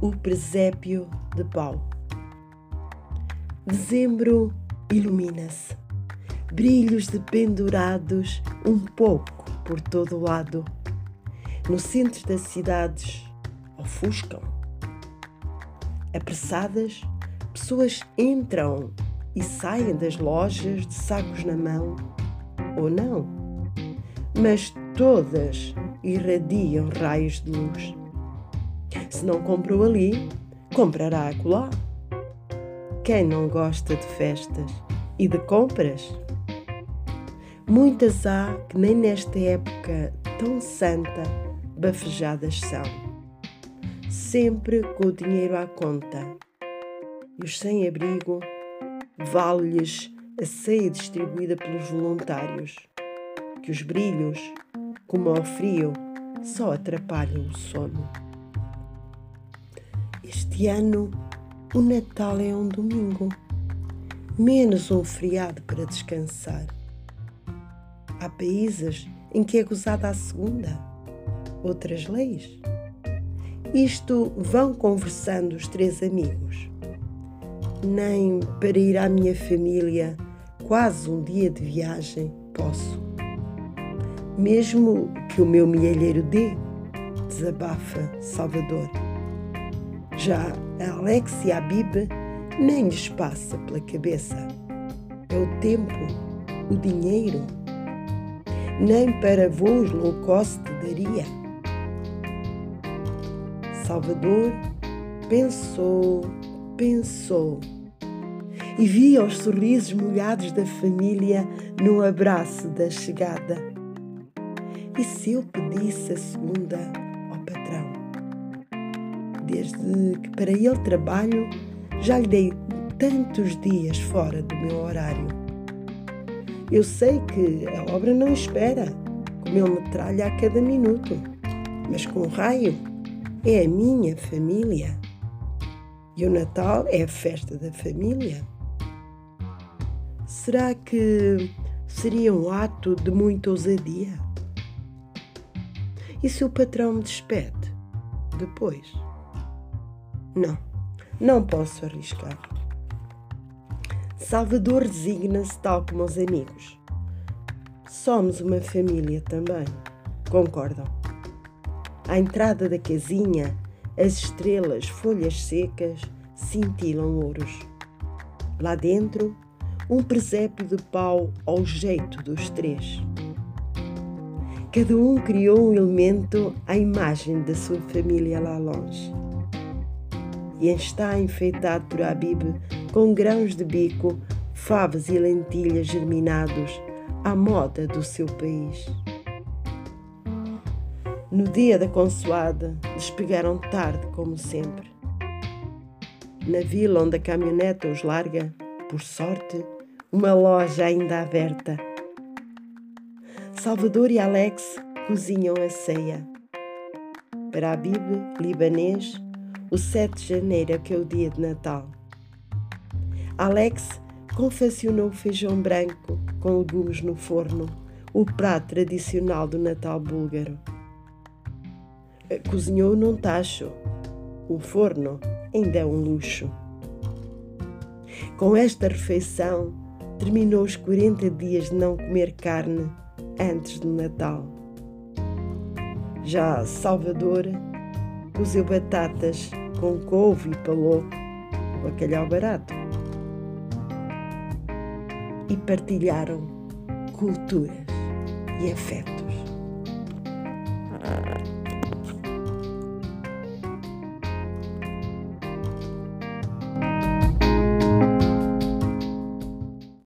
o presépio de pau. Dezembro ilumina-se, brilhos de pendurados um pouco por todo o lado. No centro das cidades ofuscam. Apressadas, pessoas entram e saem das lojas de sacos na mão, ou não, mas todas irradiam raios de luz. Se não comprou ali, comprará acolá. Quem não gosta de festas e de compras? Muitas há que nem nesta época tão santa bafejadas são, sempre com o dinheiro à conta. E os sem-abrigo vale-lhes a ceia distribuída pelos voluntários, que os brilhos, como ao frio, só atrapalham o sono. Este ano o Natal é um domingo, menos um feriado para descansar. Há países em que é gozada a segunda, outras leis. Isto vão conversando os três amigos. Nem para ir à minha família, quase um dia de viagem, posso. Mesmo que o meu milheiro dê, desabafa Salvador. Já Alex e a Bib nem lhes passa pela cabeça. É o tempo, o dinheiro. Nem para voos low cost daria. Salvador pensou, pensou e via os sorrisos molhados da família no abraço da chegada. E se eu pedisse a segunda ao patrão? Desde que para ele trabalho, já lhe dei tantos dias fora do meu horário. Eu sei que a obra não espera, como ele metralha a cada minuto, mas com raio é a minha família. E o Natal é a festa da família. Será que seria um ato de muita ousadia? E se o patrão me despede depois? Não, não posso arriscar. Salvador designa-se tal como os amigos. Somos uma família também, concordam? À entrada da casinha, as estrelas, folhas secas, cintilam ouros. Lá dentro, um presépio de pau ao jeito dos três. Cada um criou um elemento à imagem da sua família lá longe e está enfeitado por Habib com grãos de bico, favas e lentilhas germinados à moda do seu país. No dia da consoada, despegaram tarde, como sempre. Na vila onde a caminhoneta os larga, por sorte, uma loja ainda aberta. Salvador e Alex cozinham a ceia. Para Habib, libanês, o 7 de janeiro, é que é o dia de Natal. Alex confeccionou feijão branco com legumes no forno, o prato tradicional do Natal búlgaro. Cozinhou num tacho. O forno ainda é um luxo. Com esta refeição, terminou os 40 dias de não comer carne antes do Natal. Já Salvador cozeu batatas com couve e palou, bacalhau barato. E partilharam culturas e afetos.